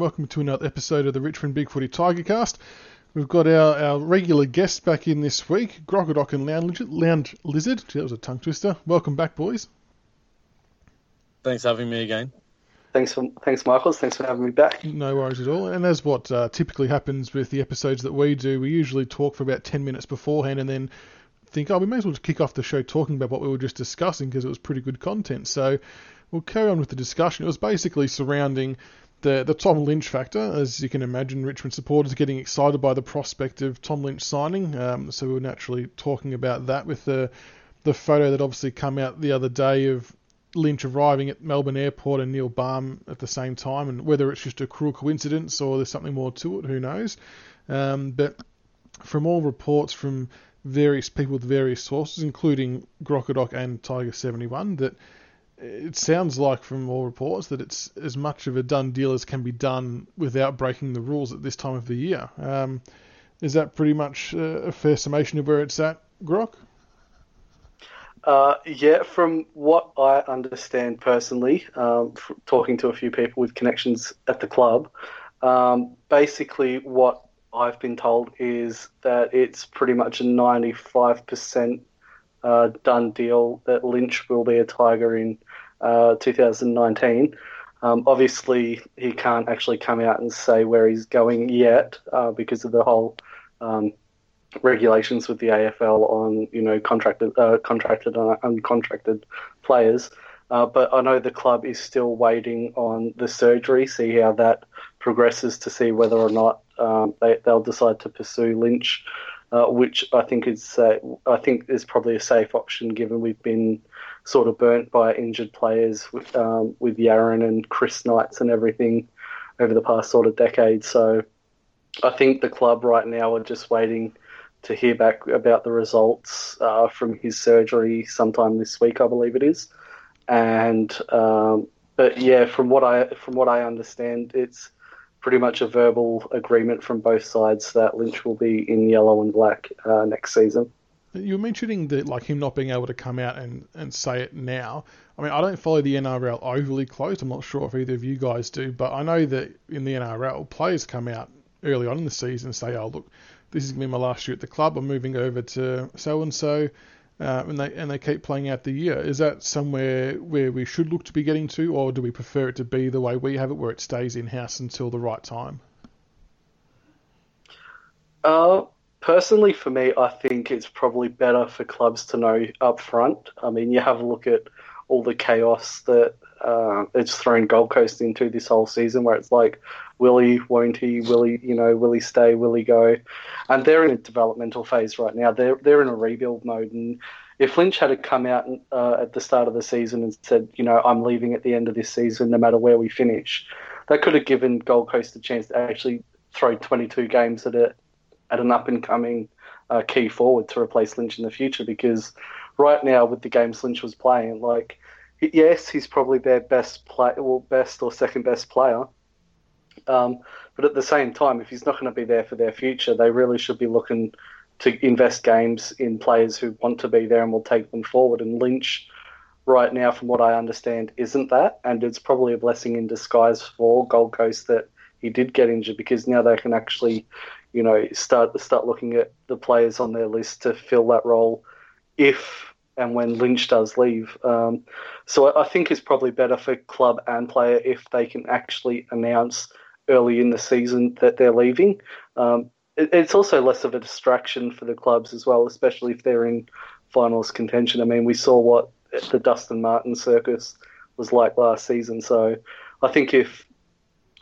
Hello and welcome to another episode of the Richmond Big Footy Tigercast. We've got our, our regular guest back in this week, Grockadock and Lounge, Lounge Lizard. Gee, that was a tongue twister. Welcome back, boys. Thanks for having me again. Thanks, for, thanks, Michaels. Thanks for having me back. No worries at all. And as what uh, typically happens with the episodes that we do, we usually talk for about 10 minutes beforehand and then think, oh, we may as well just kick off the show talking about what we were just discussing because it was pretty good content. So we'll carry on with the discussion. It was basically surrounding the the Tom Lynch factor, as you can imagine, Richmond supporters getting excited by the prospect of Tom Lynch signing. Um, so we were naturally talking about that with the the photo that obviously come out the other day of Lynch arriving at Melbourne Airport and Neil Balme at the same time, and whether it's just a cruel coincidence or there's something more to it, who knows. Um, but from all reports from various people with various sources, including Grockadock and Tiger 71, that it sounds like from all reports that it's as much of a done deal as can be done without breaking the rules at this time of the year. Um, is that pretty much a fair summation of where it's at, Grok? Uh, yeah, from what I understand personally, um, talking to a few people with connections at the club, um, basically what I've been told is that it's pretty much a 95% uh, done deal that Lynch will be a Tiger in uh, 2019. Um, obviously, he can't actually come out and say where he's going yet uh, because of the whole um, regulations with the AFL on you know contracted, uh, contracted and uncontracted players. Uh, but I know the club is still waiting on the surgery, see how that progresses to see whether or not um, they, will decide to pursue Lynch, uh, which I think is uh, I think is probably a safe option given we've been sort of burnt by injured players with, um, with Yarran and Chris Knights and everything over the past sort of decade. So I think the club right now are just waiting to hear back about the results uh, from his surgery sometime this week, I believe it is. And um, but yeah, from what I from what I understand, it's pretty much a verbal agreement from both sides that Lynch will be in yellow and black uh, next season. You were mentioning that like him not being able to come out and, and say it now. I mean, I don't follow the NRL overly close. I'm not sure if either of you guys do, but I know that in the NRL, players come out early on in the season and say, "Oh, look, this is to be my last year at the club. I'm moving over to so and so." and they and they keep playing out the year. Is that somewhere where we should look to be getting to, or do we prefer it to be the way we have it, where it stays in house until the right time? Uh, personally, for me, I think it's probably better for clubs to know up front. I mean, you have a look at all the chaos that uh, it's thrown Gold Coast into this whole season, where it's like, will he, won't he, will he, you know, will he stay, will he go? And they're in a developmental phase right now. They're they're in a rebuild mode, and if Lynch had to come out uh, at the start of the season and said, you know, I'm leaving at the end of this season, no matter where we finish, that could have given Gold Coast a chance to actually throw 22 games at it at an up and coming uh, key forward to replace Lynch in the future. Because right now, with the games Lynch was playing, like yes, he's probably their best play, well, best or second best player. Um, but at the same time, if he's not going to be there for their future, they really should be looking to invest games in players who want to be there and will take them forward. And Lynch, right now, from what I understand, isn't that. And it's probably a blessing in disguise for Gold Coast that he did get injured because now they can actually you know, start start looking at the players on their list to fill that role if and when Lynch does leave. Um, so I think it's probably better for club and player if they can actually announce early in the season that they're leaving. Um, it, it's also less of a distraction for the clubs as well, especially if they're in finals contention. I mean, we saw what the Dustin Martin circus was like last season. So I think if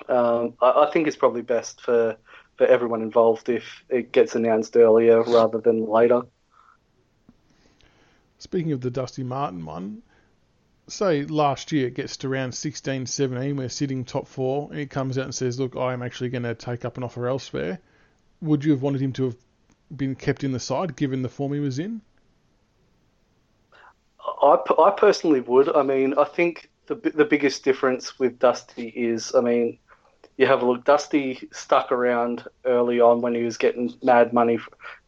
um, I, I think it's probably best for for everyone involved if it gets announced earlier rather than later. Speaking of the Dusty Martin one, say last year it gets to around 16, 17, we're sitting top four, and he comes out and says, Look, I am actually going to take up an offer elsewhere. Would you have wanted him to have been kept in the side given the form he was in? I, I personally would. I mean, I think the the biggest difference with Dusty is, I mean, you have a look. Dusty stuck around early on when he was getting mad money,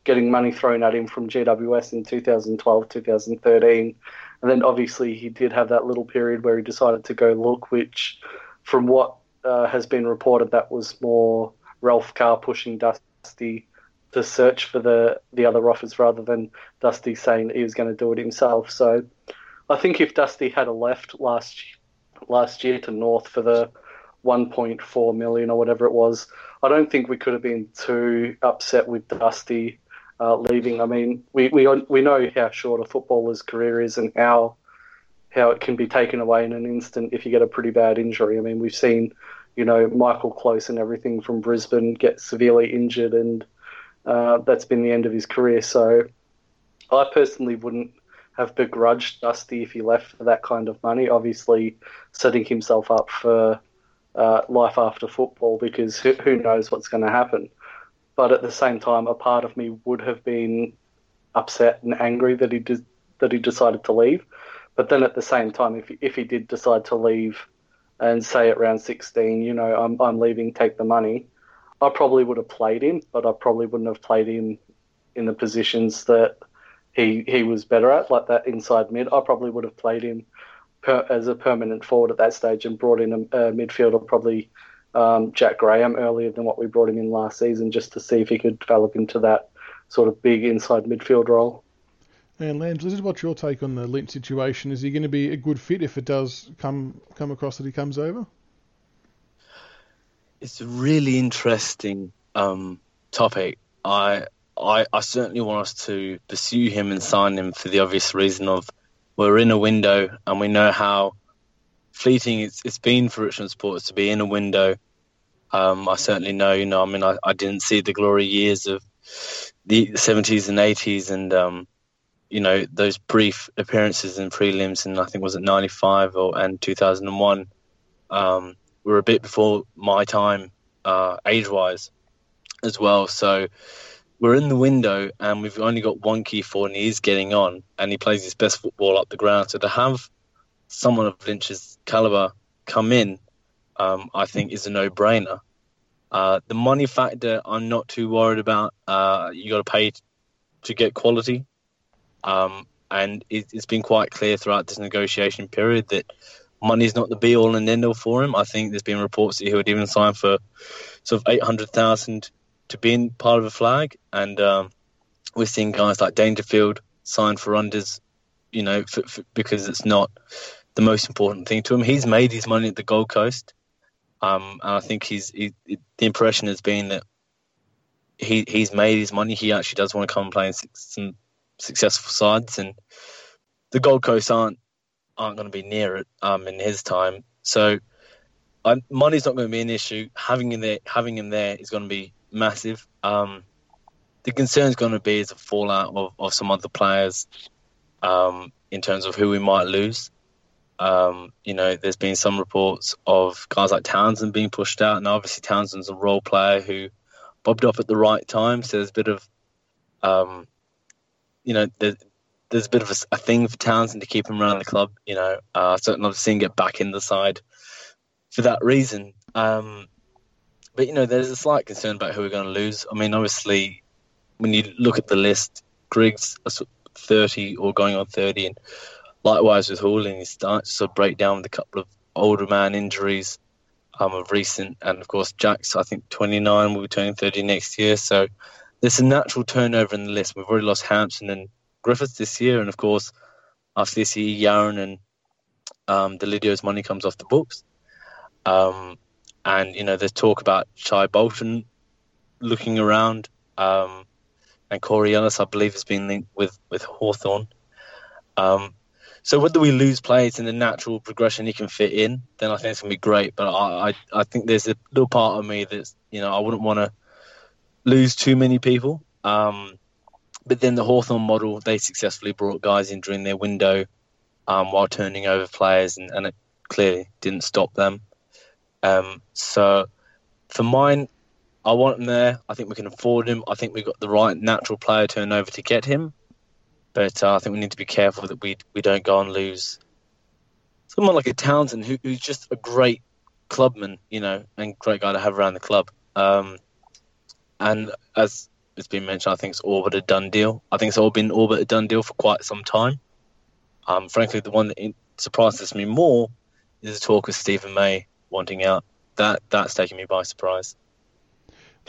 getting money thrown at him from GWS in 2012, 2013. And then obviously he did have that little period where he decided to go look, which from what uh, has been reported that was more Ralph Carr pushing Dusty to search for the the other offers rather than Dusty saying he was going to do it himself. So I think if Dusty had a left last last year to North for the 1.4 million or whatever it was, I don't think we could have been too upset with Dusty uh, leaving. I mean, we, we we know how short a footballer's career is and how how it can be taken away in an instant if you get a pretty bad injury. I mean, we've seen, you know, Michael Close and everything from Brisbane get severely injured, and uh, that's been the end of his career. So, I personally wouldn't have begrudged Dusty if he left for that kind of money. Obviously, setting himself up for uh, life after football because who, who knows what's going to happen. But at the same time, a part of me would have been upset and angry that he did, that he decided to leave. But then at the same time, if if he did decide to leave and say at round 16, you know, I'm I'm leaving, take the money, I probably would have played him, but I probably wouldn't have played him in the positions that he he was better at, like that inside mid. I probably would have played him per, as a permanent forward at that stage and brought in a, a midfielder, probably um, Jack Graham, earlier than what we brought him in last season, just to see if he could develop into that sort of big inside midfield role. And Lambs, this is what's your take on the Lynch situation? Is he going to be a good fit if it does come come across that he comes over? It's a really interesting um, topic. I, I I certainly want us to pursue him and sign him for the obvious reason of we're in a window and we know how fleeting it's, it's been for Richmond supporters to be in a window. Um, I certainly know, you know, I mean, I, I didn't see the glory years of the 70s and 80s and um, you know those brief appearances in prelims and I think was it 95 or and 2001 um, were a bit before my time uh, age wise as well so we're in the window and we've only got one key forward and he is getting on and he plays his best football up the ground. So to have someone of Lynch's caliber come in um, I think is a no-brainer. Uh, the money factor I'm not too worried about. Uh, you got to pay to get quality. Um, and it, has been quite clear throughout this negotiation period that money is not the be all and end all for him. I think there's been reports that he would even sign for sort of 800,000 to be in part of a flag. And um, we're seeing guys like Dangerfield sign for unders, you know, for, for, because it's not the most important thing to him. He's made his money at the Gold Coast. Um, and I think he's he, the impression has been that he he's made his money. He actually does want to come and play in some successful sides, and the Gold Coast aren't aren't going to be near it um, in his time. So money's not going to be an issue. Having him there, having him there is going to be massive. Um, the concern is going to be a fallout of, of some other players um, in terms of who we might lose. Um, you know, there's been some reports of guys like Townsend being pushed out, and obviously Townsend's a role player who bobbed up at the right time. So there's a bit of um, you know, there's, there's a bit of a, a, thing for Townsend to keep him around the club. You know, uh, certainly love seeing get back in the side for that reason. Um, but you know, there's a slight concern about who we're going to lose. I mean, obviously, when you look at the list, Griggs are 30 or going on 30, and likewise with Houlihan, he starts to sort of break down with a couple of older man injuries um, of recent, and of course, Jack's I think 29 will be turning 30 next year, so there's a natural turnover in the list. We've already lost Hampson and Griffiths this year, and of course, after this year, Yarran and um, Deledio's money comes off the books. Um, and you know, there's talk about Shai Bolton looking around, um, and Corey Ellis, I believe, has been linked with with Hawthorn. Um, so whether we lose players in the natural progression he can fit in, then I think it's gonna be great. But I, I, I think there's a little part of me that's you know I wouldn't want to lose too many people. Um, but then the Hawthorn model, they successfully brought guys in during their window um, while turning over players, and, and, it clearly didn't stop them. Um, so for mine, I want him there. I think we can afford him. I think we've got the right natural player turnover to get him. But uh, I think we need to be careful that we we don't go and lose someone like a Townsend who, who's just a great clubman, you know, and great guy to have around the club. Um, and as it's been mentioned, I think it's all but a done deal. I think it's all been all but a done deal for quite some time. Um, frankly, the one that surprises me more is the talk of Stephen May wanting out that that's taken me by surprise.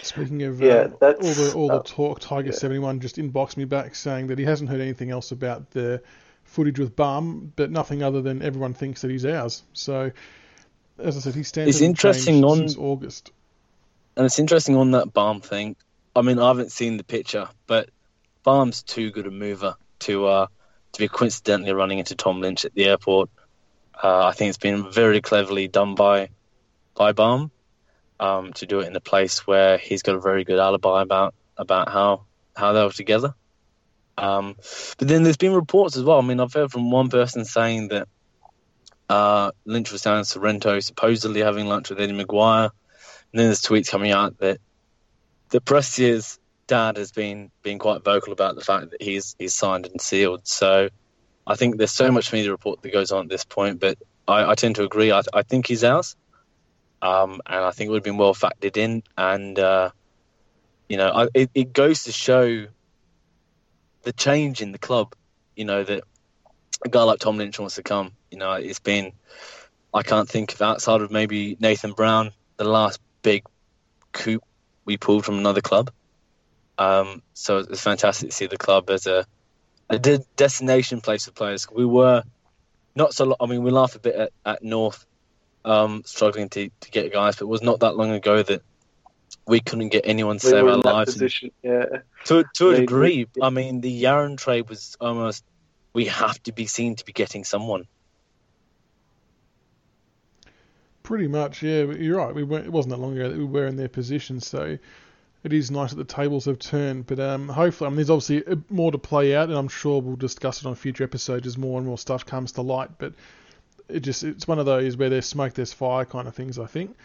Speaking of Yeah, uh, that's, all the all uh, the talk, Tiger seventy one just inboxed me back saying that he hasn't heard anything else about the footage with Balme, but nothing other than everyone thinks that he's ours. So, as I said, he stands It's interesting changed on- since August. And it's interesting on that Balme thing. I mean, I haven't seen the picture, but Balme's too good a mover to uh, to be coincidentally running into Tom Lynch at the airport. Uh, I think it's been very cleverly done by by Balme um, to do it in a place where he's got a very good alibi about about how how they were together. Um, but then there's been reports as well. I mean, I've heard from one person saying that uh, Lynch was down in Sorrento, supposedly having lunch with Eddie McGuire. And then there's tweets coming out that that Prestia's dad has been been quite vocal about the fact that he's he's signed and sealed. So I think there's so much media report that goes on at this point, but I, I tend to agree. I, I think he's ours, um, and I think it would have been well factored in. And uh, you know, I, it, it goes to show the change in the club. You know that a guy like Tom Lynch wants to come. You know, it's been I can't think of outside of maybe Nathan Brown the last big coup we pulled from another club. Um, so it's fantastic to see the club as a, a de- destination place for players. We were not so. lo- I mean, we laugh a bit at, at North um, struggling to, to get guys, but it was not that long ago that we couldn't get anyone to We save were our in that lives. position. Yeah, To to a They- degree, I mean, the Yarran trade was almost. We have to be seen to be getting someone. Pretty much, yeah. But you're right. We weren't, it wasn't that long ago that we were in their position, so it is nice that the tables have turned. But um, hopefully, I mean, there's obviously uh, more to play out, and I'm sure we'll discuss it on future episodes as more and more stuff comes to light. But it just it's one of those where there's smoke, there's fire kind of things. I think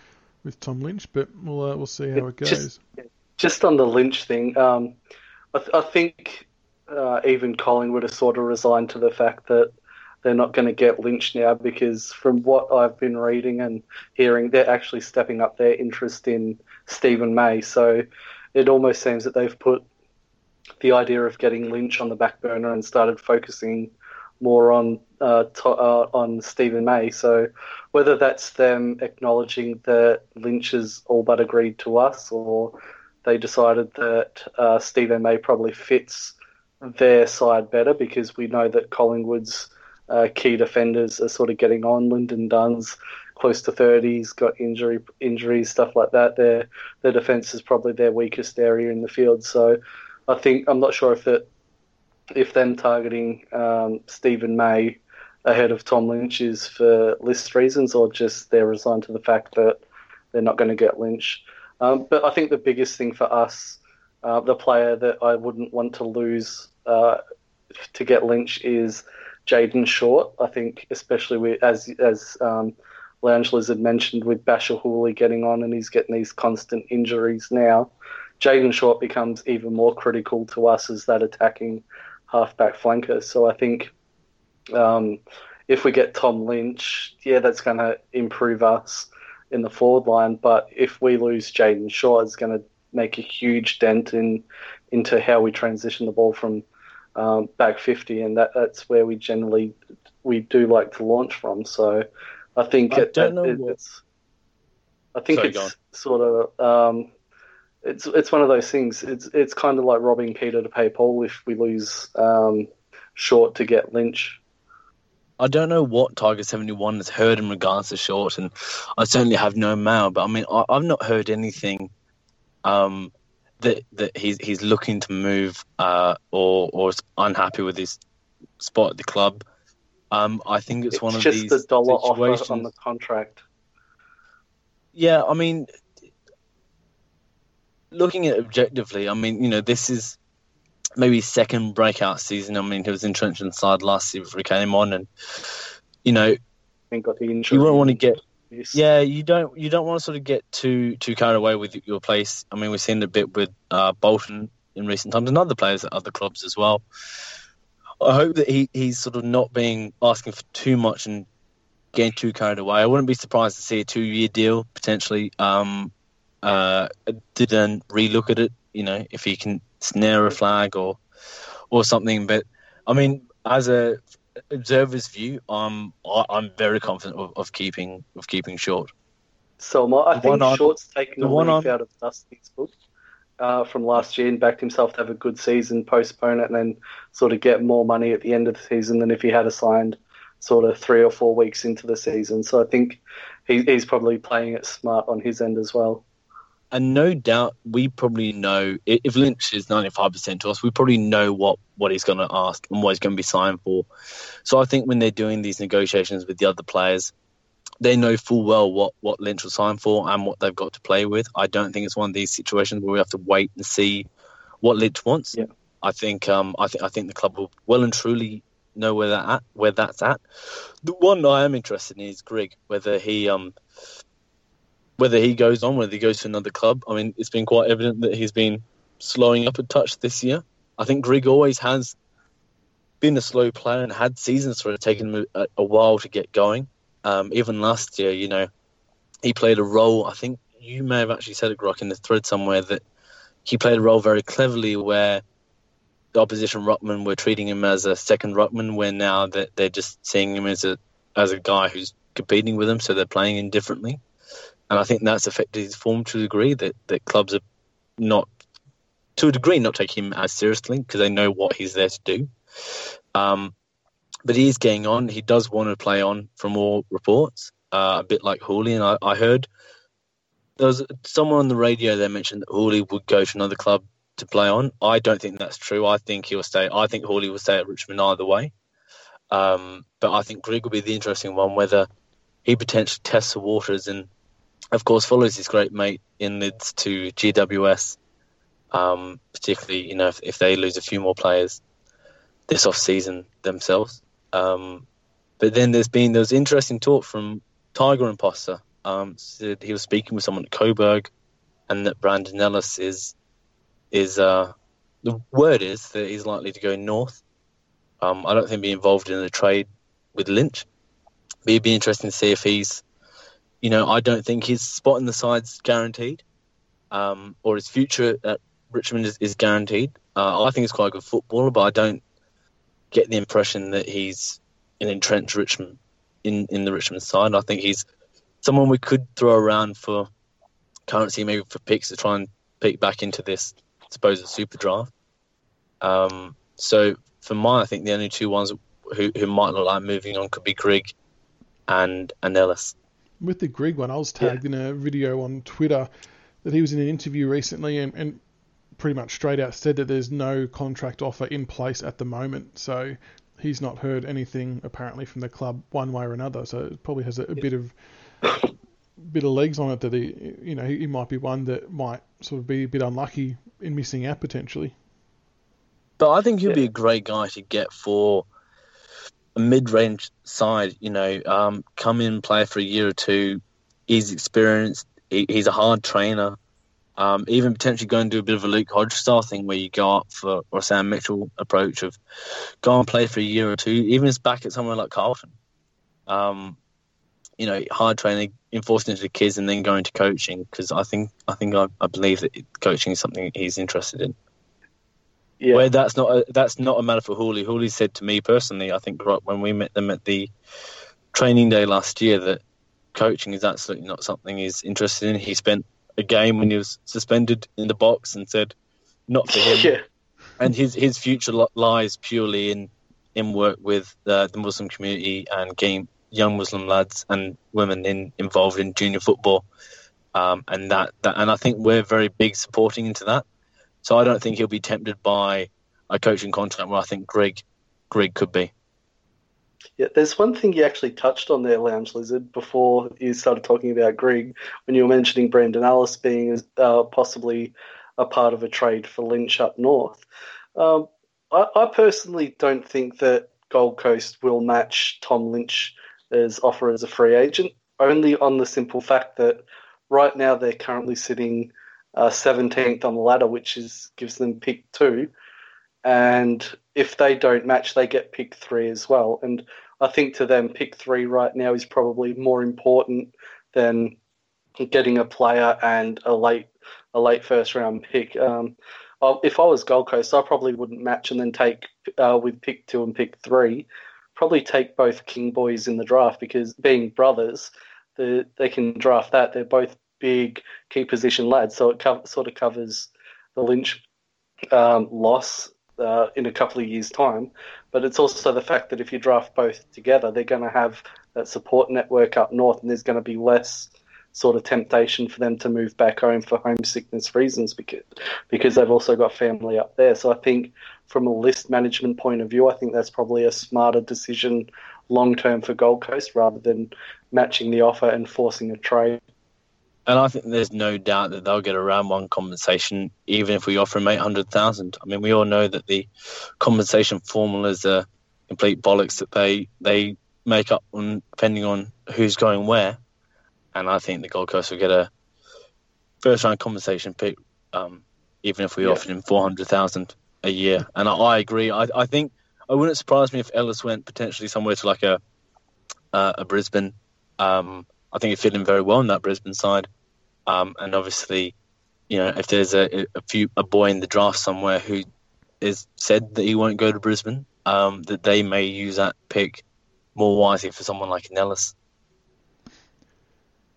with Tom Lynch, but we'll uh, we'll see how it goes. Just- just on the Lynch thing, um, I, th- I think uh, even Collingwood are sort of resigned to the fact that they're not going to get Lynch now because from what I've been reading and hearing, they're actually stepping up their interest in Stephen May. So it almost seems that they've put the idea of getting Lynch on the back burner and started focusing more on uh, to, uh, on Stephen May. So whether that's them acknowledging that Lynch has all but agreed to us, or they decided that uh, Stephen May probably fits their side better because we know that Collingwood's uh, key defenders are sort of getting on. Lyndon Dunn's close to 30s, got injury injuries, stuff like that. Their their defence is probably their weakest area in the field. So I think I'm not sure if it if them targeting um, Stephen May ahead of Tom Lynch is for list reasons or just they're resigned to the fact that they're not going to get Lynch. Um, but I think the biggest thing for us, uh, the player that I wouldn't want to lose uh, to get Lynch is Jayden Short. I think, especially with, as as um, Lounge Lizard mentioned, with Bachar Houli getting on and he's getting these constant injuries now, Jayden Short becomes even more critical to us as that attacking halfback flanker. So I think um, if we get Tom Lynch, yeah, that's going to improve us in the forward line. But if we lose Jayden Short, it's going to make a huge dent in into how we transition the ball from um, back 50, and that, that's where we generally we do like to launch from. So I think I it, don't know it- what- it's I think Sorry, it's sort of um, it's it's one of those things. It's it's kind of like robbing Peter to pay Paul if we lose um, short to get Lynch. I don't know what Tiger 71 has heard in regards to Short, and I certainly have no mail, but I mean, I, I've not heard anything um, that that he's he's looking to move uh, or or is unhappy with his spot at the club. Um, I think it's, It's one of these. It's just the dollar situations. offer on the contract. Yeah, I mean, looking at it objectively, I mean, you know, this is maybe second breakout season. I mean, he was entrenched in the side last year before he came on, and you know, And got the injury. you won't want to get Yes. Yeah, you don't you don't want to sort of get too too carried away with your place. I mean, we've seen a bit with uh, Bolton in recent times, and other players at other clubs as well. I hope that he, he's sort of not being asking for too much and getting too carried away. I wouldn't be surprised to see a two year deal potentially. Um, uh, to then relook at it, you know, if he can snare a flag or or something. But I mean, as a observer's view, I'm I'm very confident of, of keeping of keeping short. So I the think Short's taken a leaf on... out of Dusty's book uh, from last year and backed himself to have a good season, postpone it, and then sort of get more money at the end of the season than if he had signed sort of three or four weeks into the season. So I think he, he's probably playing it smart on his end as well. And no doubt, we probably know if Lynch is ninety five percent to us, we probably know what what he's going to ask and what he's going to be signed for. So I think when they're doing these negotiations with the other players, they know full well what, what Lynch will sign for and what they've got to play with. I don't think it's one of these situations where we have to wait and see what Lynch wants. Yeah. I think um, I think I think the club will well and truly know where that at where that's at. The one I am interested in is Grigg, whether he um whether he goes on, whether he goes to another club. I mean, it's been quite evident that he's been slowing up a touch this year. I think Grigg always has been a slow player and had seasons where it taken him a, a while to get going. Um, even last year, you know, he played a role. I think you may have actually said it, Grock, in the thread somewhere that he played a role very cleverly where the opposition ruckman were treating him as a second ruckman, where now that they're just seeing him as a as a guy who's competing with them, so they're playing him differently. And I think that's affected his form to a degree that, that clubs are not, to a degree, not taking him as seriously because they know what he's there to do. Um, but he is getting on. He does want to play on from all reports, uh, a bit like. And I, I heard there was someone on the radio that mentioned that Houli would go to another club to play on. I don't think that's true. I think he'll stay. I think Houli will stay at Richmond either way. Um, but I think Grigg will be the interesting one, whether he potentially tests the waters and, of course, follows his great mate in Lids to GWS. Um, particularly, you know, if, if, they lose a few more players this off season themselves. Um, but then there's been was interesting talk from Tiger Imposter. Um, said he was speaking with someone at Coburg, and that Brandon Ellis is is uh, the word is that he's likely to go north. Um, I don't think he'll be involved in the trade with Lynch. But it'd be interesting to see if he's, you know, I don't think his spot in the side's guaranteed, um, or his future at Richmond is, is guaranteed. Uh, I think he's quite a good footballer, but I don't get the impression that he's an entrenched Richmond in, in the Richmond side. I think he's someone we could throw around for currency, maybe for picks to try and pick back into this supposed super draft. Um, so for mine, I think the only two ones who, who might not like moving on could be Grigg and and Ellis. With the Grigg one, I was tagged yeah. in a video on Twitter that he was in an interview recently and, and pretty much straight out said that there's no contract offer in place at the moment. So he's not heard anything apparently from the club one way or another. So it probably has a, a bit of bit of legs on it that he, you know, he, he might be one that might sort of be a bit unlucky in missing out potentially. But I think he'll yeah. be a great guy to get for a mid-range side. You know, um, come in, play for a year or two. He's experienced. He, he's a hard trainer. Um, even potentially go and do a bit of a Luke Hodge style thing where you go up for or Sam Mitchell approach of go and play for a year or two. Even as back at somewhere like Carlton. Um, you know, hard training, enforcing into the kids, and then going to coaching because I think I think I, I, believe that coaching is something he's interested in. Yeah. Where that's not a, that's not a matter for Houli. Houli said to me personally, I think when we met them at the training day last year, that coaching is absolutely not something he's interested in. He spent a game when he was suspended in the box and said, "Not for him." yeah. And his his future lies purely in in work with uh, the Muslim community and game young Muslim lads and women in, involved in junior football, um, and that, that and I think we're very big supporting into that. So I don't think he'll be tempted by a coaching contract where I think Greg Grigg could be. Yeah, there's one thing you actually touched on there, Lounge Lizard, before you started talking about Grigg, when you were mentioning Brandon Ellis being uh, possibly a part of a trade for Lynch up north. Um, I, I, personally don't think that Gold Coast will match Tom Lynch is offer as a free agent, only on the simple fact that right now they're currently sitting uh, 17th on the ladder, which is gives them pick two. And if they don't match, they get pick three as well. And I think to them, pick three right now is probably more important than getting a player and a late a late first round pick. Um, if I was Gold Coast, I probably wouldn't match and then take uh, with pick two and pick three probably take both King boys in the draft because being brothers, the, they can draft that. They're both big key position lads, so it co- sort of covers the Lynch um, loss uh, in a couple of years' time. But it's also the fact that if you draft both together, they're going to have that support network up north, and there's going to be less sort of temptation for them to move back home for homesickness reasons because because they've also got family up there. So I think from a list management point of view, I think that's probably a smarter decision long term for Gold Coast rather than matching the offer and forcing a trade. And I think there's no doubt that they'll get a round one compensation, even if we offer them eight hundred thousand. I mean, we all know that the compensation formula is a complete bollocks that they they make up on depending on who's going where. And I think the Gold Coast will get a first round compensation pick, um, even if we yeah. offered him four hundred thousand a year. And I, I agree. I, I think it wouldn't surprise me if Ellis went potentially somewhere to like a uh, a Brisbane. Um, I think he fit in very well in that Brisbane side. Um, and obviously, you know, if there's a, a few a boy in the draft somewhere who is said that he won't go to Brisbane, um, that they may use that pick more wisely for someone like Nellis.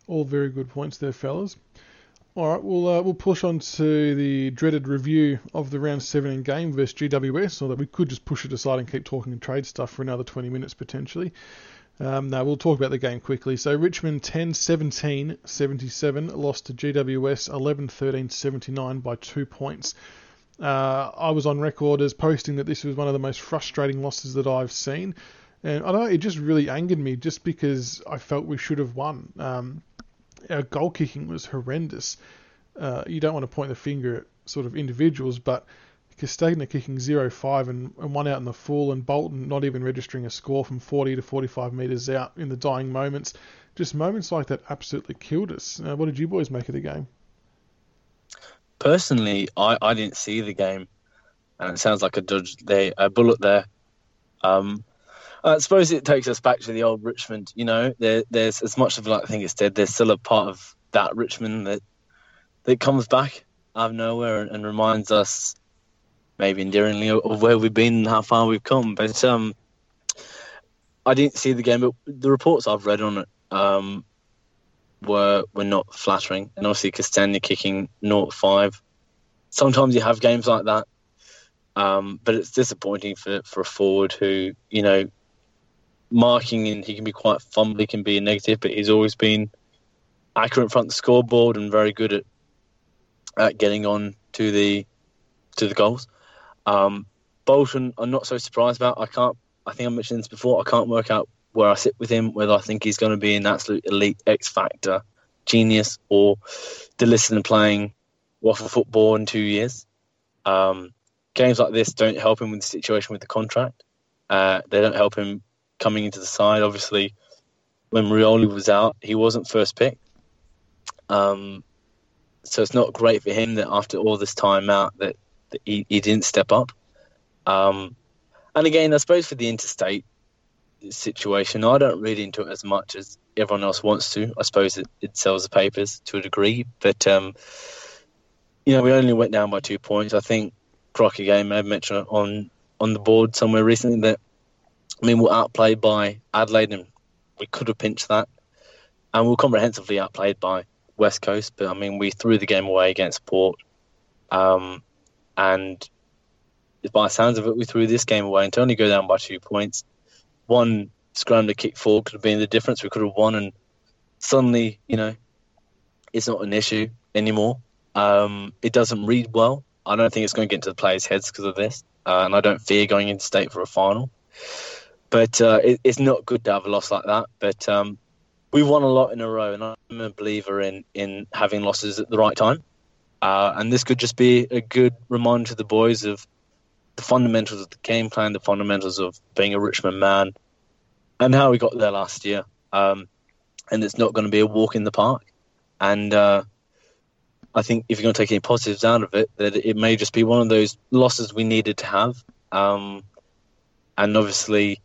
All very good points there, fellas. All right, we'll uh, we'll push on to the dreaded review of the round 17 game versus GWS, or that we could just push it aside and keep talking trade stuff for another 20 minutes potentially. Um, now we'll talk about the game quickly. So Richmond 10 17 77 lost to GWS 11 13 79 by two points. Uh, I was on record as posting that this was one of the most frustrating losses that I've seen. And I don't know, it just really angered me just because I felt we should have won. Um, our goal kicking was horrendous. Uh, you don't want to point the finger at sort of individuals, but Castagna kicking 0-5 and, and one out in the full, and Bolton not even registering a score from 40 to 45 metres out in the dying moments. Just moments like that absolutely killed us. Uh, what did you boys make of the game? Personally, I, I didn't see the game, and it sounds like a dodge there, a bullet there. Um, I suppose it takes us back to the old Richmond. You know, there, there's as much of like I think it's dead. There's still a part of that Richmond that that comes back out of nowhere and, and reminds us maybe endearingly of where we've been and how far we've come. But um, I didn't see the game, but the reports I've read on it um, were were not flattering. And obviously, Castagna kicking 0 5. Sometimes you have games like that, um, but it's disappointing for, for a forward who, you know, marking and he can be quite fumbly, can be a negative, but he's always been accurate in front of the scoreboard and very good at at getting on to the to the goals. Um, Bolton, I'm not so surprised about. I can't. I think I mentioned this before. I can't work out where I sit with him. Whether I think he's going to be an absolute elite X factor genius or the and playing waffle football in two years. Um, games like this don't help him with the situation with the contract. Uh, they don't help him coming into the side. Obviously, when Rioli was out, he wasn't first pick. Um, so it's not great for him that after all this time out that he, he didn't step up. Um, and again, I suppose for the interstate situation, I don't read into it as much as everyone else wants to. I suppose it, it sells the papers to a degree, but um, you know, we only went down by two points. I think Crocky game I mentioned on on the board somewhere recently that I mean we're outplayed by Adelaide, and we could have pinched that, and we are comprehensively outplayed by West Coast. But I mean, we threw the game away against Port. Um, and by sounds of it, we threw this game away and to only go down by two points. One scrum to kick four could have been the difference. We could have won, and suddenly, you know, it's not an issue anymore. Um, it doesn't read well. I don't think it's going to get into the players' heads because of this, uh, and I don't fear going into state for a final. But uh, it, it's not good to have a loss like that. But um, we've won a lot in a row, and I'm a believer in in having losses at the right time. Uh, and this could just be a good reminder to the boys of the fundamentals of the game plan, the fundamentals of being a Richmond man, and how we got there last year. Um, and it's not going to be a walk in the park. And uh, I think if you're going to take any positives out of it, that it may just be one of those losses we needed to have. Um, and obviously,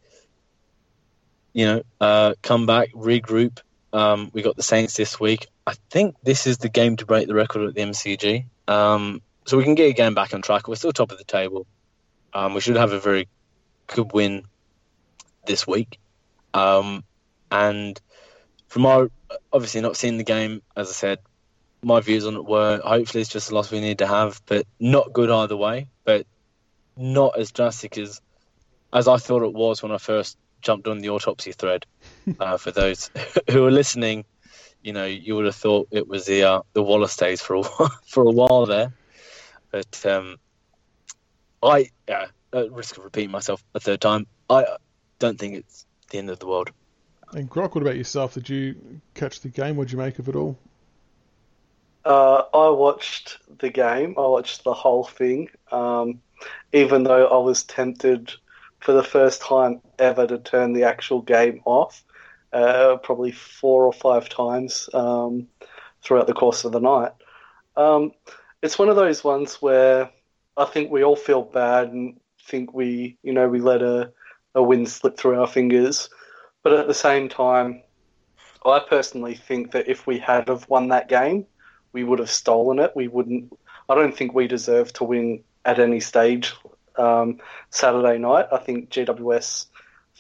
you know, uh, come back, regroup. Um, we got the Saints this week. I think this is the game to break the record at the MCG. Um, so we can get a game back on track. We're still top of the table. Um, we should have a very good win this week. Um, and from our obviously not seeing the game. As I said, my views on it were hopefully it's just a loss we need to have, but not good either way. But not as drastic as as I thought it was when I first jumped on the autopsy thread. Uh, for those who are listening, you know, you would have thought it was the uh, the Wallace days for a while, for a while there. But um, I, yeah, at risk of repeating myself a third time, I don't think it's the end of the world. And Grok, what about yourself? Did you catch the game? What did you make of it all? Uh, I watched the game. I watched the whole thing. Um, even though I was tempted for the first time ever to turn the actual game off, uh, probably four or five times um, throughout the course of the night. Um, it's one of those ones where I think we all feel bad and think we, you know, we let a, a win slip through our fingers. But at the same time, I personally think that if we had have won that game, we would have stolen it. We wouldn't. I don't think we deserve to win at any stage um, Saturday night. I think GWS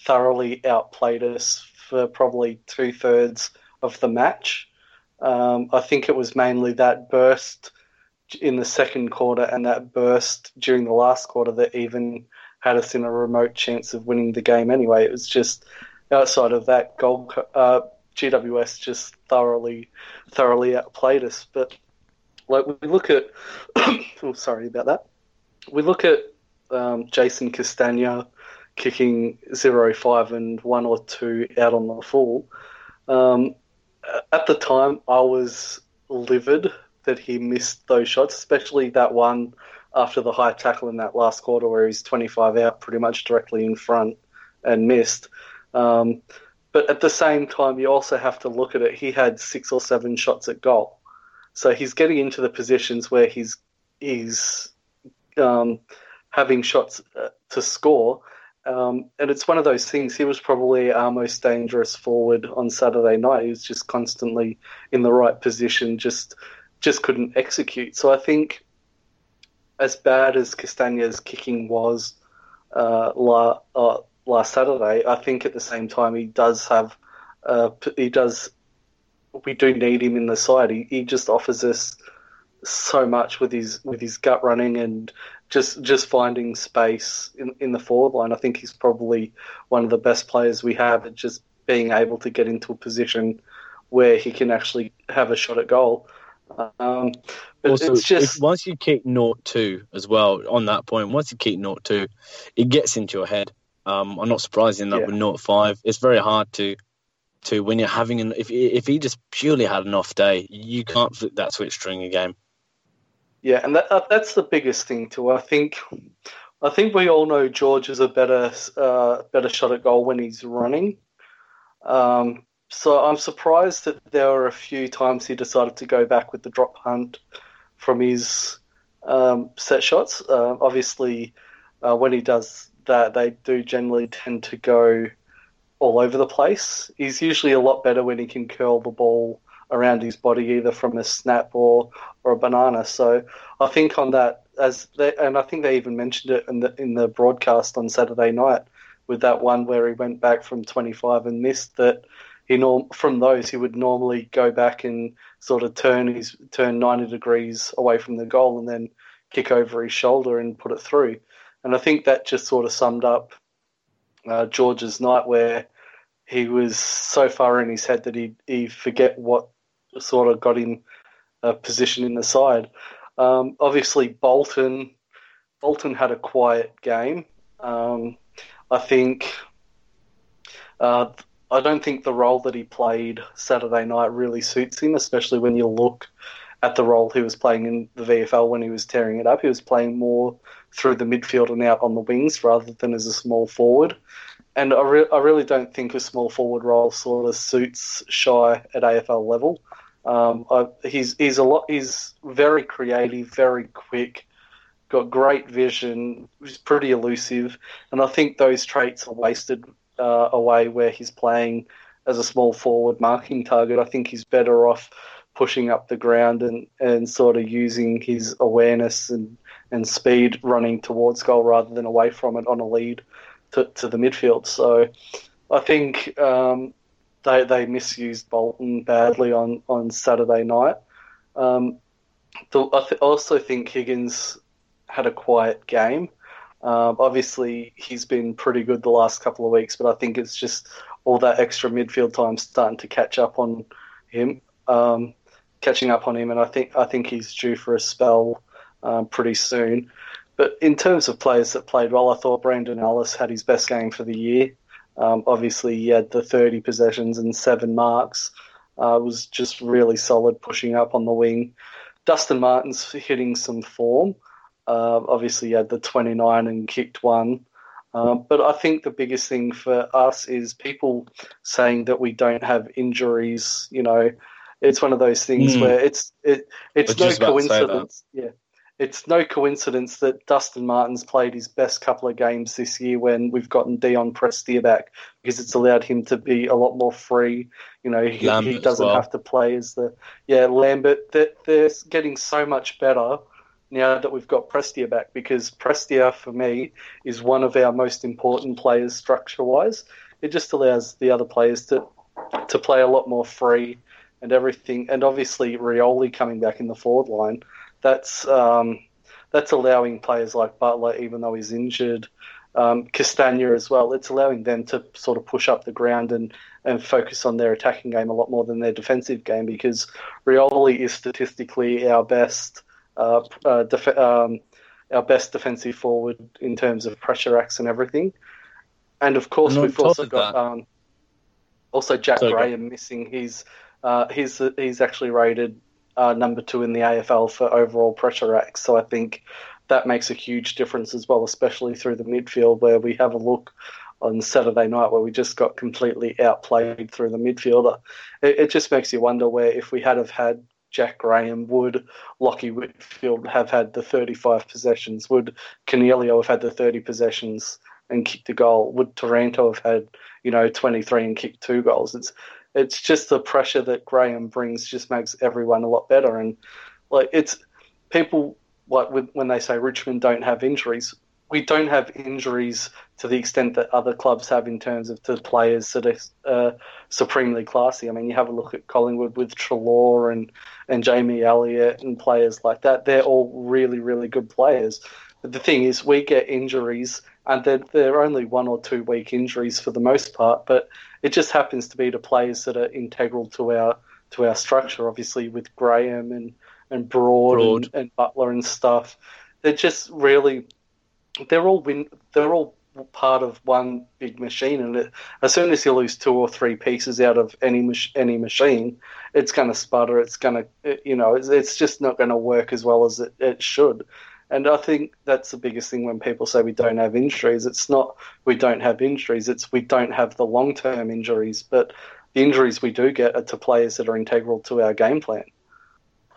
thoroughly outplayed us for probably two thirds of the match. Um, I think it was mainly that burst in the second quarter and that burst during the last quarter that even had us in a remote chance of winning the game anyway. It was just outside of that, goal, uh, GWS just thoroughly, thoroughly outplayed us. But like we look at, oh, sorry about that. We look at um, Jason Castagna kicking 0-5 and one or two out on the full. Um, at the time, I was livid that he missed those shots, especially that one after the high tackle in that last quarter where he's 25 out pretty much directly in front and missed. Um, but at the same time, you also have to look at it. He had six or seven shots at goal. So he's getting into the positions where he's, he's um, having shots uh, to score. Um, and it's one of those things. He was probably our most dangerous forward on Saturday night. He was just constantly in the right position, just just couldn't execute. So I think, as bad as Castagna's kicking was uh, la, uh, last Saturday, I think at the same time he does have uh, he does. We do need him in the side. He, he just offers us so much with his with his gut running and just just finding space in, in the forward line. I think he's probably one of the best players we have at just being able to get into a position where he can actually have a shot at goal. Um, but also, it's just once you kick naught two as well on that point, once you kick naught two, it gets into your head. Um, I'm not surprised in that Yeah. with naught five, it's very hard to to when you're having an if if he just purely had an off day, you can't flip that switch during a game. Yeah, and that, uh, that's the biggest thing too. I think, I think we all know George is a better, uh, better shot at goal when he's running. Um, so I'm surprised that there were a few times he decided to go back with the drop punt from his um, set shots. Uh, obviously, uh, when he does that, they do generally tend to go all over the place. He's usually a lot better when he can curl the ball around his body, either from a snap or or a banana. So I think on that, as they, and I think they even mentioned it in the in the broadcast on Saturday night with that one where he went back from 25 and missed that. He norm from those he would normally go back and sort of turn his turn 90 degrees away from the goal and then kick over his shoulder and put it through. And I think that just sort of summed up uh, George's night where he was so far in his head that he he forget what sort of got him a position in the side. Um, obviously, Bolton Bolton had a quiet game. Um, I think uh, I don't think the role that he played Saturday night really suits him, especially when you look at the role he was playing in the VFL when he was tearing it up. He was playing more through the midfield and out on the wings rather than as a small forward. And I, re- I really don't think a small forward role sort of suits Shai at AFL level. Um, I, he's he's a lot. He's very creative, very quick, got great vision. He's pretty elusive, and I think those traits are wasted uh, away where he's playing as a small forward marking target. I think he's better off pushing up the ground and, and sort of using his awareness and, and speed running towards goal rather than away from it on a lead to, to the midfield. So I think um, they they misused Bolton badly on, on Saturday night. Um, the, I th- also think Higgins had a quiet game. Um, obviously, he's been pretty good the last couple of weeks, but I think it's just all that extra midfield time starting to catch up on him, um, catching up on him, and I think I think he's due for a spell um, pretty soon. But in terms of players that played well, I thought Brandon Ellis had his best game for the year. Um, obviously, he had the 30 possessions and seven marks. Uh, was just really solid, pushing up on the wing. Dustin Martin's hitting some form. Uh, obviously, he had the 29 and kicked one. Uh, but I think the biggest thing for us is people saying that we don't have injuries. You know, it's one of those things mm. where it's it it's no coincidence. Yeah, it's no coincidence that Dustin Martin's played his best couple of games this year when we've gotten Dion Prestia back because it's allowed him to be a lot more free. You know, he, he doesn't well. have to play as the yeah Lambert. They're, they're getting so much better now that we've got Prestia back because Prestia for me is one of our most important players structure wise. It just allows the other players to to play a lot more free and everything. And obviously Rioli coming back in the forward line that's um, that's allowing players like Butler, even though he's injured, um, Castagna as well. It's allowing them to sort of push up the ground and, and focus on their attacking game a lot more than their defensive game because Rioli is statistically our best uh, uh, def- um, our best defensive forward in terms of pressure acts and everything. And of course, and we've also got um, also Jack Sorry, Graham missing. He's uh, he's he's actually rated uh, number two in the AFL for overall pressure acts. So I think that makes a huge difference as well, especially through the midfield where we have a look on Saturday night where we just got completely outplayed through the midfielder. It, it just makes you wonder where if we had have had Jack Graham, would Lachie Whitfield have had the 35 possessions? Would Coniglio have had the 30 possessions and kicked a goal? Would Taranto have had, you know, 23 and kicked two goals? It's it's just the pressure that Graham brings just makes everyone a lot better. And like it's people like when they say Richmond don't have injuries, we don't have injuries to the extent that other clubs have in terms of the players that are uh, supremely classy. I mean, you have a look at Collingwood with Treloar and, and Jamie Elliott and players like that. They're all really, really good players. But the thing is, we get injuries, and they're, they're only one or two week injuries for the most part, but it just happens to be the players that are integral to our to our structure. Obviously, with Graham and and Broad, Broad. And, and, Butler and stuff, they're just really they're all win they're all part of one big machine. And it, as soon as you lose two or three pieces out of any mach- any machine, it's going to sputter. It's going to you know it's, it's just not going to work as well as it, it should. And I think that's the biggest thing when people say we don't have injuries. It's not we don't have injuries, it's we don't have the long term injuries. But the injuries we do get are to players that are integral to our game plan.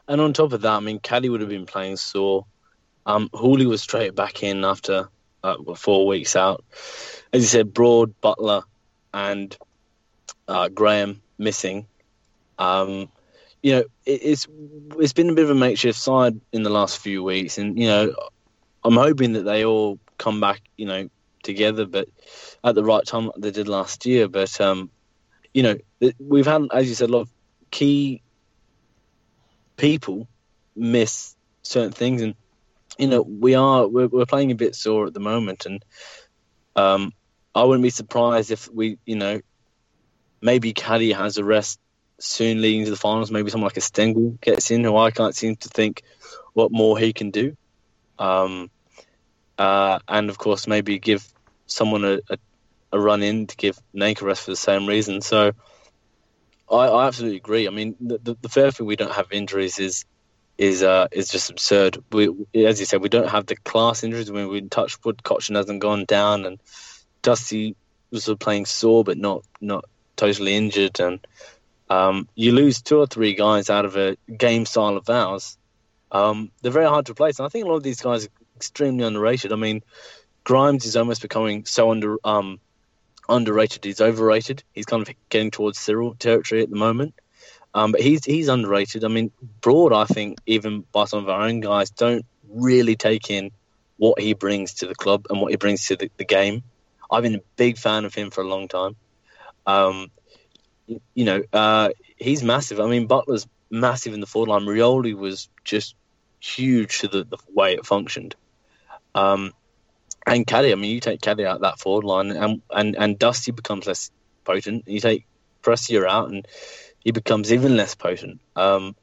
And on top of that, I mean, Caddy would have been playing sore. Um, Houli was straight back in after uh, four weeks out. As you said, Broad, Butler, and uh, Graham missing. Um, you know, it, it's it's been a bit of a makeshift side in the last few weeks, and you know, I'm hoping that they all come back, you know, together, but at the right time, they did last year. But um, you know, we've had, as you said, a lot of key people miss certain things, and you know, we are we're, we're playing a bit sore at the moment, and um, I wouldn't be surprised if we, you know, maybe Caddy has a rest soon leading to the finals. Maybe someone like a Stengel gets in, who I can't seem to think what more he can do. Um, uh, and of course, maybe give someone a, a, a, run in to give Nank rest for the same reason. So I, I absolutely agree. I mean, the, the, the, fair thing we don't have injuries is is uh, is just absurd. We, as you said, we don't have the class injuries. When we touch wood, Cotchin hasn't gone down, and Dusty was playing sore but not not totally injured, and um, you lose two or three guys out of a game style of ours. Um, they're very hard to replace. And I think a lot of these guys are extremely underrated. I mean, Grimes is almost becoming so under um, underrated. He's overrated. He's kind of getting towards Cyril territory at the moment. Um, but he's he's underrated. I mean, Broad, I think, even by some of our own guys, don't really take in what he brings to the club and what he brings to the, the game. I've been a big fan of him for a long time. Um, you know, uh, he's massive. I mean, Butler's massive in the forward line. Rioli was just huge to the, the way it functioned. Um, and Caddy, I mean, you take Caddy out that forward line, and and and Dusty becomes less potent. You take Prestia out, and he becomes even less potent. Um,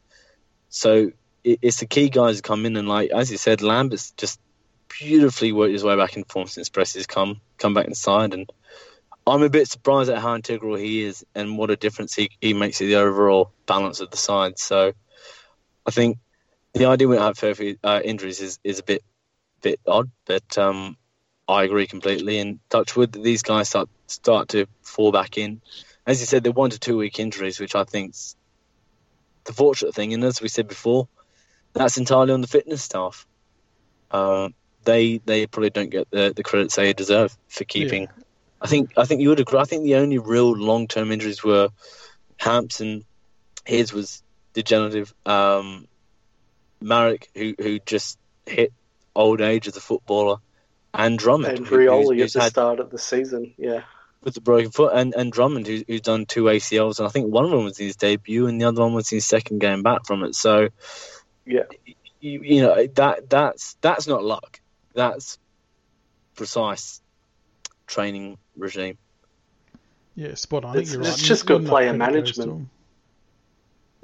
so it, it's the key guys who come in, and like as you said, Lambert's just beautifully worked his way back in form since Prestia's come come back inside, and I'm a bit surprised at how integral he is and what a difference he, he makes to the overall balance of the side. So I think the idea we have for uh, injuries is, is a bit bit odd, but um, I agree completely. And Touchwood, these guys start start to fall back in. As you said, they're one to two week injuries, which I think's the fortunate thing. And as we said before, that's entirely on the fitness staff. Uh, they they probably don't get the, the credits they deserve for keeping. I think I think you would agree. I think the only real long term injuries were Hampson. His was degenerative. Um, Maric, who who just hit old age as a footballer, and Drummond. And Rioli at the had, start of the season, yeah. With the broken foot, and, and Drummond, who, who's done two ACLs, and I think one of them was his debut, and the other one was his second game back from it. So, yeah, you, you know that that's that's not luck. That's precise training regime. Yeah, spot on. it's, it's just good player management.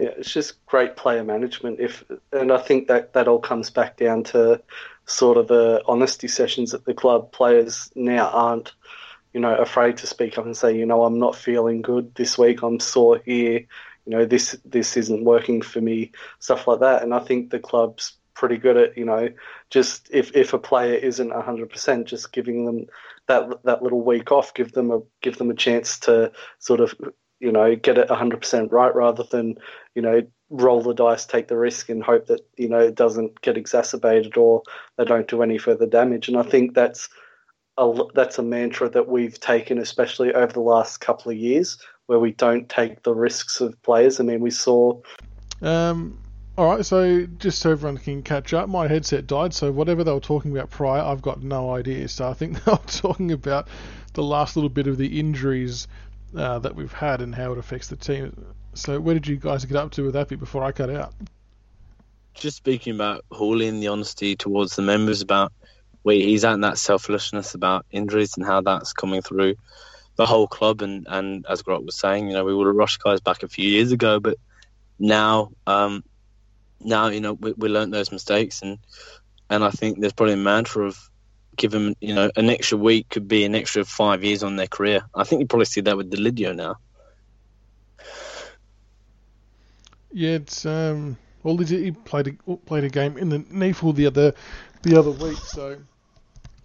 Yeah, it's just great player management. If and I think that that all comes back down to sort of the honesty sessions at the club. Players now aren't, you know, afraid to speak up and say, you know, I'm not feeling good this week. I'm sore here. You know, this this isn't working for me. Stuff like that. And I think the club's pretty good at, you know, just if if a player isn't 100%, just giving them that that little week off, give them a give them a chance to sort of you know get it 100% right rather than you know roll the dice, take the risk, and hope that you know it doesn't get exacerbated or they don't do any further damage. And I think that's a that's a mantra that we've taken, especially over the last couple of years, where we don't take the risks of players. I mean, we saw. Um, all right, so just so everyone can catch up, my headset died, so whatever they were talking about prior, I've got no idea. So I think they were talking about the last little bit of the injuries uh, that we've had and how it affects the team. So where did you guys get up to with that bit before I cut out? Just speaking about Houli and the honesty towards the members about where he's at and that selflessness about injuries and how that's coming through the whole club. And, and as Grant was saying, you know, we would have rushed guys back a few years ago, but now um, now you know we, we learned those mistakes, and and I think there's probably a mantra of give them you know an extra week could be an extra five years on their career. I think you probably see that with Deledio now. Yeah, it's um. Well, he played a, played a game in the NEAFL the other the other week, so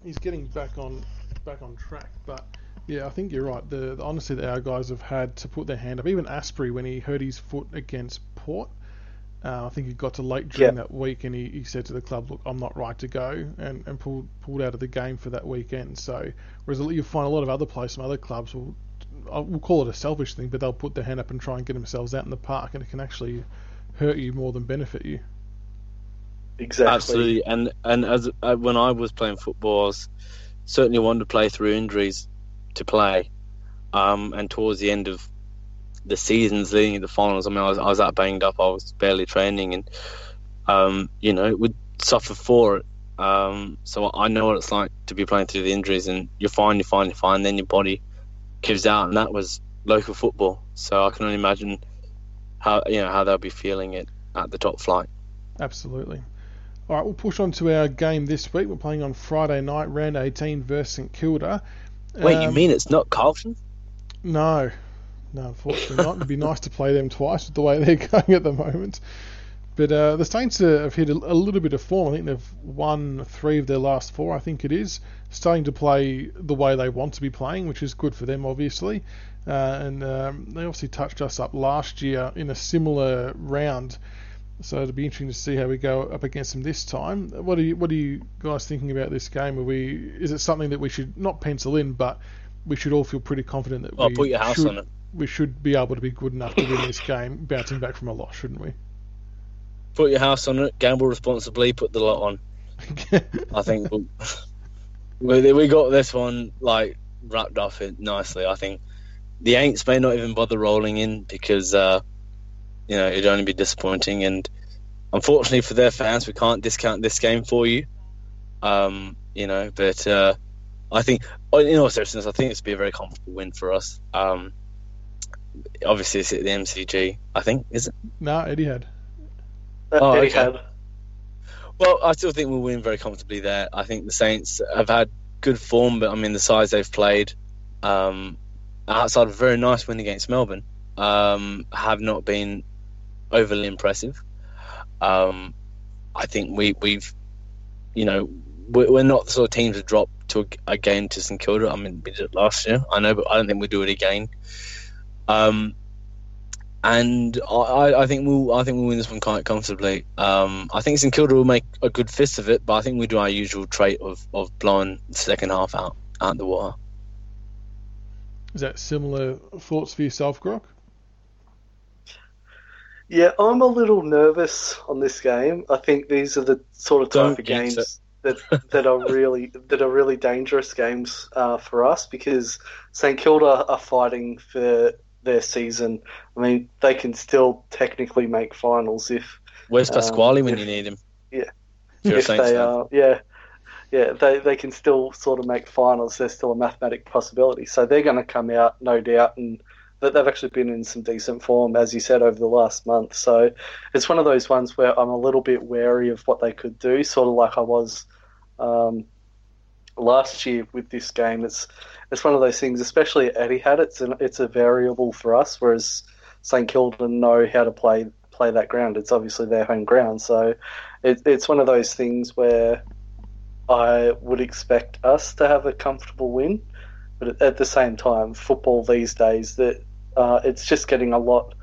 he's getting back on back on track. But yeah, I think you're right. The, the our guys have had to put their hand up, even Astbury when he hurt his foot against Port, uh, I think he got to late during yep. that week and he, he said to the club, "Look, I'm not right to go," and, and pulled pulled out of the game for that weekend. So, whereas you find a lot of other players from other clubs will, we'll call it a selfish thing, but they'll put their hand up and try and get themselves out in the park, and it can actually hurt you more than benefit you. Exactly. Absolutely, and and as uh, when I was playing football, I was certainly wanted to play through injuries to play, um, and towards the end of the seasons leading to the finals. I mean, I was, I was that banged up. I was barely training, and um, you know, would suffer for it. Um, so I know what it's like to be playing through the injuries, and you're fine, you're fine, you're fine. Then your body gives out, and that was local football. So I can only imagine how you know how they'll be feeling it at the top flight. Absolutely. All right, we'll push on to our game this week. We're playing on Friday night, round 18 versus St Kilda. Wait, um, you mean it's not Carlton? No, no, unfortunately not. It'd be nice to play them twice with the way they're going at the moment. But uh, the Saints have hit a, a, little bit of form. I think they've won three of their last four, I think it is. Starting to play the way they want to be playing, which is good for them, obviously. Uh, and um, they obviously touched us up last year in a similar round. So it'll be interesting to see how we go up against them this time. What are you What are you guys thinking about this game? Are we Is it something that we should not pencil in, but we should all feel pretty confident that well, we put your house should, on it we should be able to be good enough to win this game, bouncing back from a loss, shouldn't we? Put your house on it, gamble responsibly, put the lot on. I think we, we got this one like wrapped up nicely. I think the Aints may not even bother rolling in because uh, you know it'd only be disappointing. And unfortunately for their fans, we can't discount this game for you. Um, you know, but uh, I think, in all seriousness, I think it's be a very comfortable win for us. Um, obviously, it's at the MCG. I think is it? No, Etihad. Uh, Oh, Eddie okay. had. Well, I still think we'll win very comfortably there. I think the Saints have had good form, but I mean the size they've played, um, outside of a very nice win against Melbourne, um, have not been overly impressive. Um, I think we we've, you know, we're, we're not the sort of teams that drop to a, a game to St Kilda. I mean, we did it last year, I know, but I don't think we'll do it again. Um, and I- I, I think we'll I think we'll win this one quite comfortably. Um, I think St Kilda will make a good fist of it, but I think we do our usual trait of, of blowing the second half out out the water. Is that similar thoughts for yourself, Grok? Yeah, I'm a little nervous on this game. I think these are the sort of type Don't of jinx games that that are really that are really dangerous games uh, for us because St Kilda are fighting for their season. I mean, they can still technically make finals if Where's Um, Pasquale when if- you need him? yeah. If if they fan. are, yeah, yeah, they they can still sort of make finals. There's still a mathematic possibility. So they're going to come out, no doubt, and that they've actually been in some decent form, as you said, over the last month. So it's one of those ones where I'm a little bit wary of what they could do, sort of like I was um, last year with this game. It's it's one of those things, especially at Etihad. It's an, it's a variable for us, whereas St Kilda know how to play play that ground. It's obviously their home ground, so it, it's one of those things where I would expect us to have a comfortable win, but at- the same time, football these days that uh, it's just getting a lot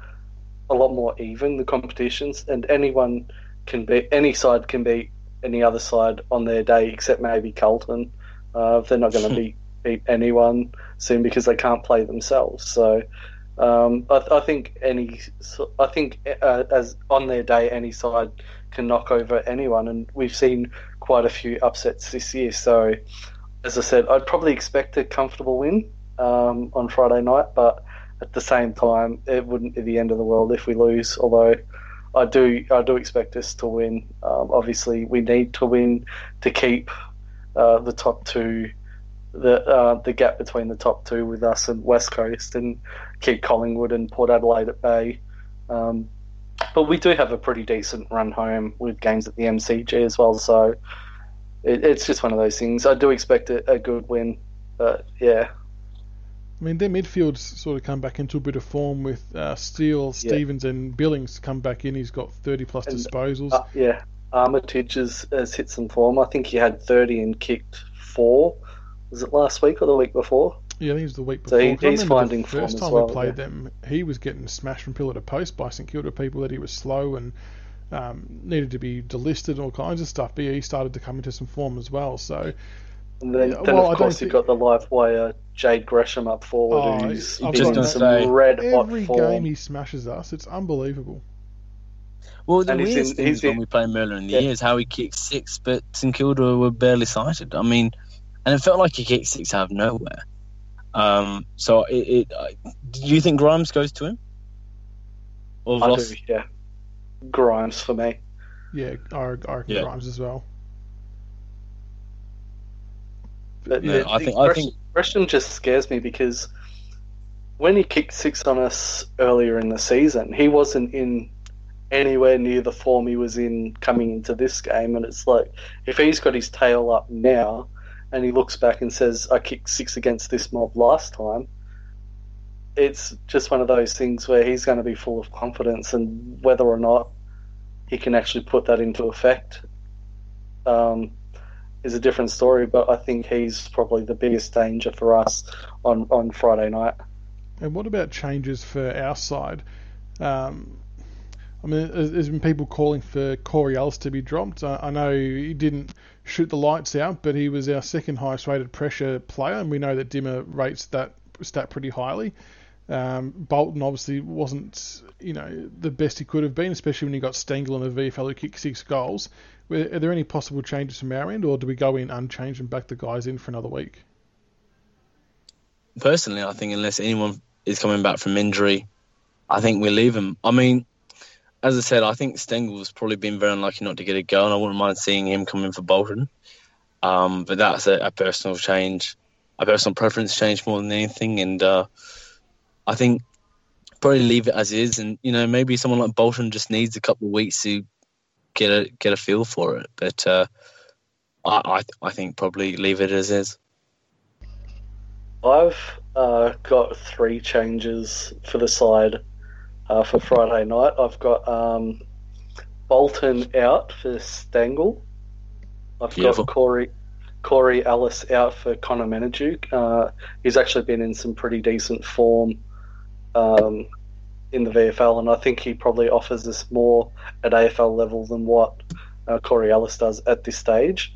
a lot more even the competitions, and anyone can be any side can beat any other side on their day except maybe Carlton. Uh, they're not going to beat beat anyone soon because they can't play themselves. So. Um, I, I think any, I think uh, as on their day, any side can knock over anyone, and we've seen quite a few upsets this year. So, as I said, I'd probably expect a comfortable win um, on Friday night, but at the same time, it wouldn't be the end of the world if we lose. Although I do, I do expect us to win. Um, obviously, we need to win to keep uh, the top two, the uh, the gap between the top two with us and West Coast, and keep Collingwood and Port Adelaide at bay. Um, but we do have a pretty decent run home with games at the MCG as well, so it, it's just one of those things. I do expect a, a good win, but yeah, I mean, their midfield's sort of come back into a bit of form with uh, Steele, Stevens, and Billings come back in. He's got 30 plus disposals. uh, yeah. Armitage has, has hit some form. I think he had 30 and kicked four. Was it last week or the week before? yeah, I think it was the week So before. he- 'Cause he's finding the first time well, we played yeah. them, he was getting smashed from pillar to post by St Kilda people that he was slow and um, needed to be delisted and all kinds of stuff. But yeah, he started to come into some form as well. So And then, then well, I of course, you've got the live wire Jade Gresham up forward, Oh, who's got in some red hot every form. game he smashes us, it's unbelievable. Well, the And he's weirdest in- thing he's is when we play Merlin in the Yeah. year is how he kicked six, but St Kilda were barely sighted. I mean, and it felt like he kicked six out of nowhere. Um, so it, it uh, do you think Grimes goes to him? Or I Voss? do, yeah. Grimes for me. Yeah, I, I reckon Yeah. Grimes as well. But Yeah, the- I the think- I think- Gresham just scares me because when he kicked six on us earlier in the season, he wasn't in anywhere near the form he was in coming into this game. And it's like, if he's got his tail up now and he looks back and says, I kicked six against this mob last time, it's just one of those things where he's going to be full of confidence and whether or not he can actually put that into effect. Um, is a different story, but I think he's probably the biggest danger for us on, on Friday night. And what about changes for our side? Um, I mean, there's been people calling for Corey Ellis to be dropped. I, I know he didn't shoot the lights out, but he was our second highest rated pressure player, and we know that Dimmer rates that stat pretty highly. Um, Bolton obviously wasn't, you know, the best he could have been, especially when he got Stengel and the VFL who kicked six goals. Are there any possible changes from our end, or do we go in unchanged and back the guys in for another week? Personally, I think unless anyone is coming back from injury. I think we leave him. I mean, as I said, I think Stengel's probably been very unlucky not to get a goal, and I wouldn't mind seeing him come in for Bolton. Um, but that's a, a, personal change, a personal preference change more than anything. And uh, I think probably leave it as is. And you know, maybe someone like Bolton just needs a couple of weeks to get a get a feel for it. But uh, I, I, I think probably leave it as is. I've uh, got three changes for the side uh, for Friday night. I've got um, Bolton out for Stengel. I've Beautiful. got Corey Corey Ellis out for Connor Menadue. Uh, he's actually been in some pretty decent form um, in the VFL, and I think he probably offers us more at AFL level than what uh, Corey Ellis does at this stage.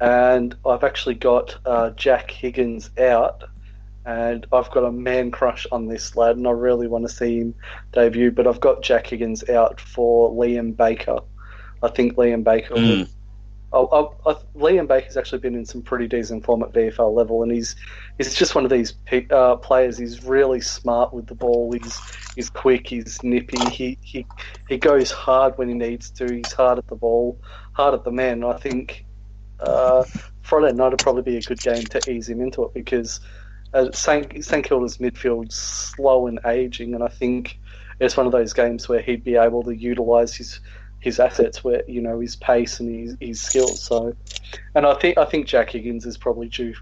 And I've actually got uh, Jack Higgins out and I've got a man crush on this lad, and I really want to see him debut. But I've got Jack Higgins out for Liam Baker. I think Liam Baker. Mm. Would, oh, I, I, Liam Baker's actually been in some pretty decent form at VFL level, and he's he's just one of these uh, players. He's really smart with the ball. He's he's quick. He's nippy. He he he goes hard when he needs to. He's hard at the ball, hard at the man. I think uh, Friday night would probably be a good game to ease him into it because uh, St. St Kilda's midfield slow and aging, and I think it's one of those games where he'd be able to utilise his his assets, where you know his pace and his, his skills. So, and I think I think Jack Higgins is probably due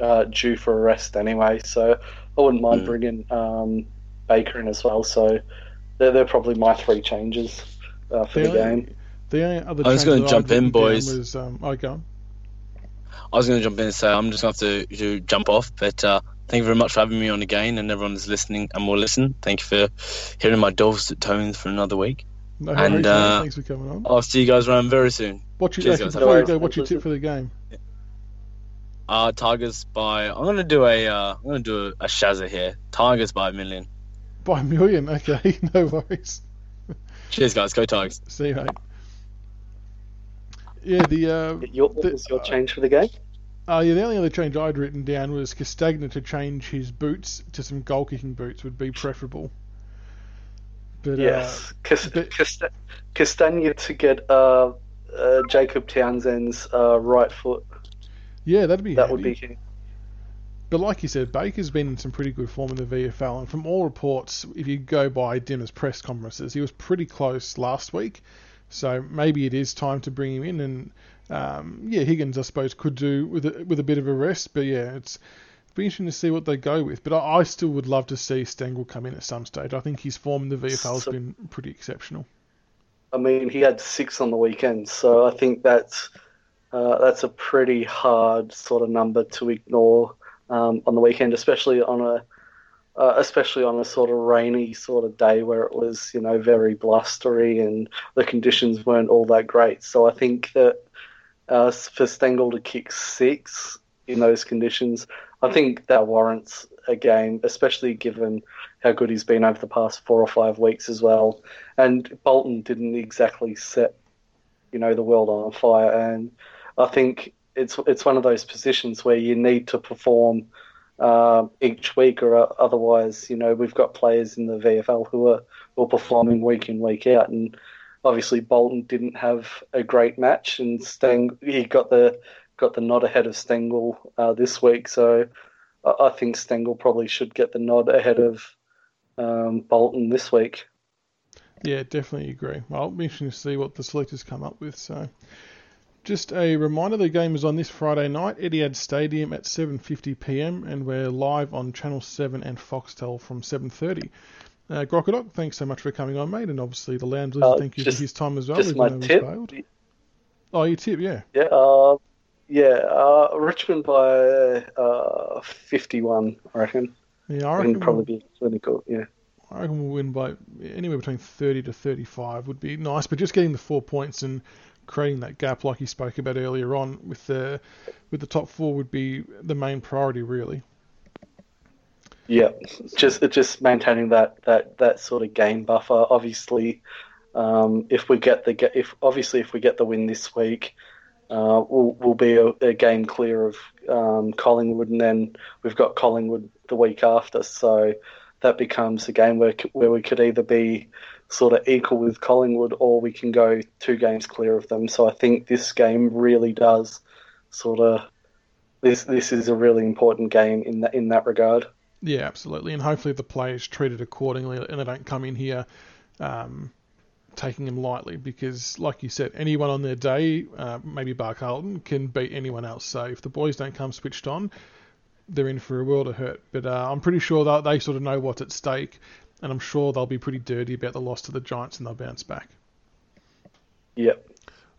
uh, due for a rest anyway. So I wouldn't mind mm. bringing um, Baker in as well. So they're, they're probably my three changes uh, for the, the only, game. The only other I was going to jump in, boys. Was, um, oh, go on. I was going to jump in and say I'm just going to have to, to jump off, but uh, thank you very much for having me on again, and everyone is listening and will listen. Thank you for hearing my dulcet tones for another week. No, and uh, thanks for coming on. I'll see you guys around very soon. What's your, Cheers, guys, before you go, what's your tip for the game? Uh, Tigers by. I'm gonna do a. Uh, I'm gonna do a, a Shazza here. Tigers by a million. By a million, okay, no worries. Cheers, guys. Go Tigers. See you, mate. Yeah, the. Uh, your, the, was your change for the game? Uh, yeah, the only other change I'd written down was Castagna to change his boots to some goal kicking boots would be preferable. But, yes, uh, but, Castagna to get uh, uh, Jacob Townsend's uh, right foot. Yeah, that'd be that handy. would be. But like you said, Baker's been in some pretty good form in the VFL, and from all reports, if you go by Dimmer's press conferences, he was pretty close last week. So maybe it is time to bring him in, and um, yeah, Higgins I suppose could do with a, with a bit of a rest, but yeah, it's be interesting to see what they go with. But I, I still would love to see Stengel come in at some stage. I think his form in the VFL has so, been pretty exceptional. I mean, he had six on the weekend, so I think that's uh, that's a pretty hard sort of number to ignore um, on the weekend, especially on a uh, especially on a sort of rainy sort of day where it was, you know, very blustery and the conditions weren't all that great. So I think that uh, for Stengel to kick six in those conditions, I think that warrants a game, especially given how good he's been over the past four or five weeks as well. And Bolton didn't exactly set, you know, the world on fire. And I think it's it's one of those positions where you need to perform uh, each week, or otherwise, you know, we've got players in the VFL who are who are performing week in week out, and obviously Bolton didn't have a great match, and Steng he got the got the nod ahead of Stengel uh, this week, so I, I, think Stengel probably should get the nod ahead of um, Bolton this week. Yeah, definitely agree. Well, it'll be interesting to see what the selectors come up with. So. Just a reminder, the game is on this Friday night, Etihad Stadium at 7:50 p.m. and we're live on Channel 7 and Foxtel from 7:30. Uh, Grockadoc, thanks so much for coming on, mate, and obviously the lounge uh, thank you just, for his time as well. Just my tip. Oh, your tip, yeah. Yeah, uh, yeah. Uh, Richmond by uh, 51, I reckon. Yeah, I reckon. probably be clinical, yeah. I reckon we'll win by anywhere between 30 to 35 would be nice, but just getting the four points and creating that gap like you spoke about earlier on with the with the top four would be the main priority really. Yeah, just just maintaining that that that sort of game buffer. Obviously, um, if we get the if obviously if we get the win this week, uh, we'll we'll be a, a game clear of um, Collingwood, and then we've got Collingwood the week after. So that becomes a game where where we could either be sort of equal with Collingwood or we can go two games clear of them. So I think this game really does sort of this this is a really important game in that in that regard. Yeah, absolutely, and hopefully the players treated accordingly and they don't come in here um, taking them lightly because, like you said, anyone on their day, uh, maybe Bar Carlton, can beat anyone else. So if the boys don't come switched on, they're in for a world of hurt. But uh, I'm pretty sure that they sort of know what's at stake, and I'm sure they'll be pretty dirty about the loss to the Giants and they'll bounce back. Yep.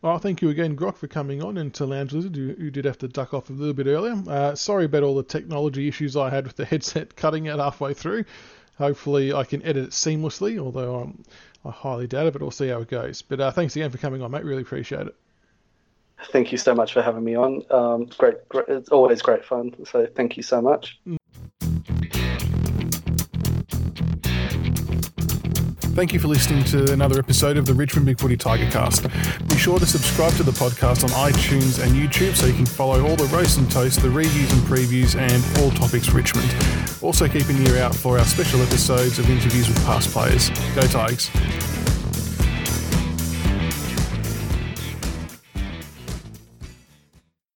Well, thank you again, Grok, for coming on, and to Lounge Lizard, who, who did have to duck off a little bit earlier. Uh, sorry about all the technology issues I had with the headset cutting out halfway through. Hopefully, I can edit it seamlessly, although I'm, I highly doubt it, but we'll see how it goes. But uh, thanks again for coming on, mate. Really appreciate it. Thank you so much for having me on. Um, great, great, it's always great fun. So thank you so much. Thank you for listening to another episode of the Richmond Big Footy Tiger Cast. Be sure to subscribe to the podcast on iTunes and YouTube so you can follow all the roast and toast, the reviews and previews, and all topics Richmond. Also, keep an ear out for our special episodes of interviews with past players. Go Tigers!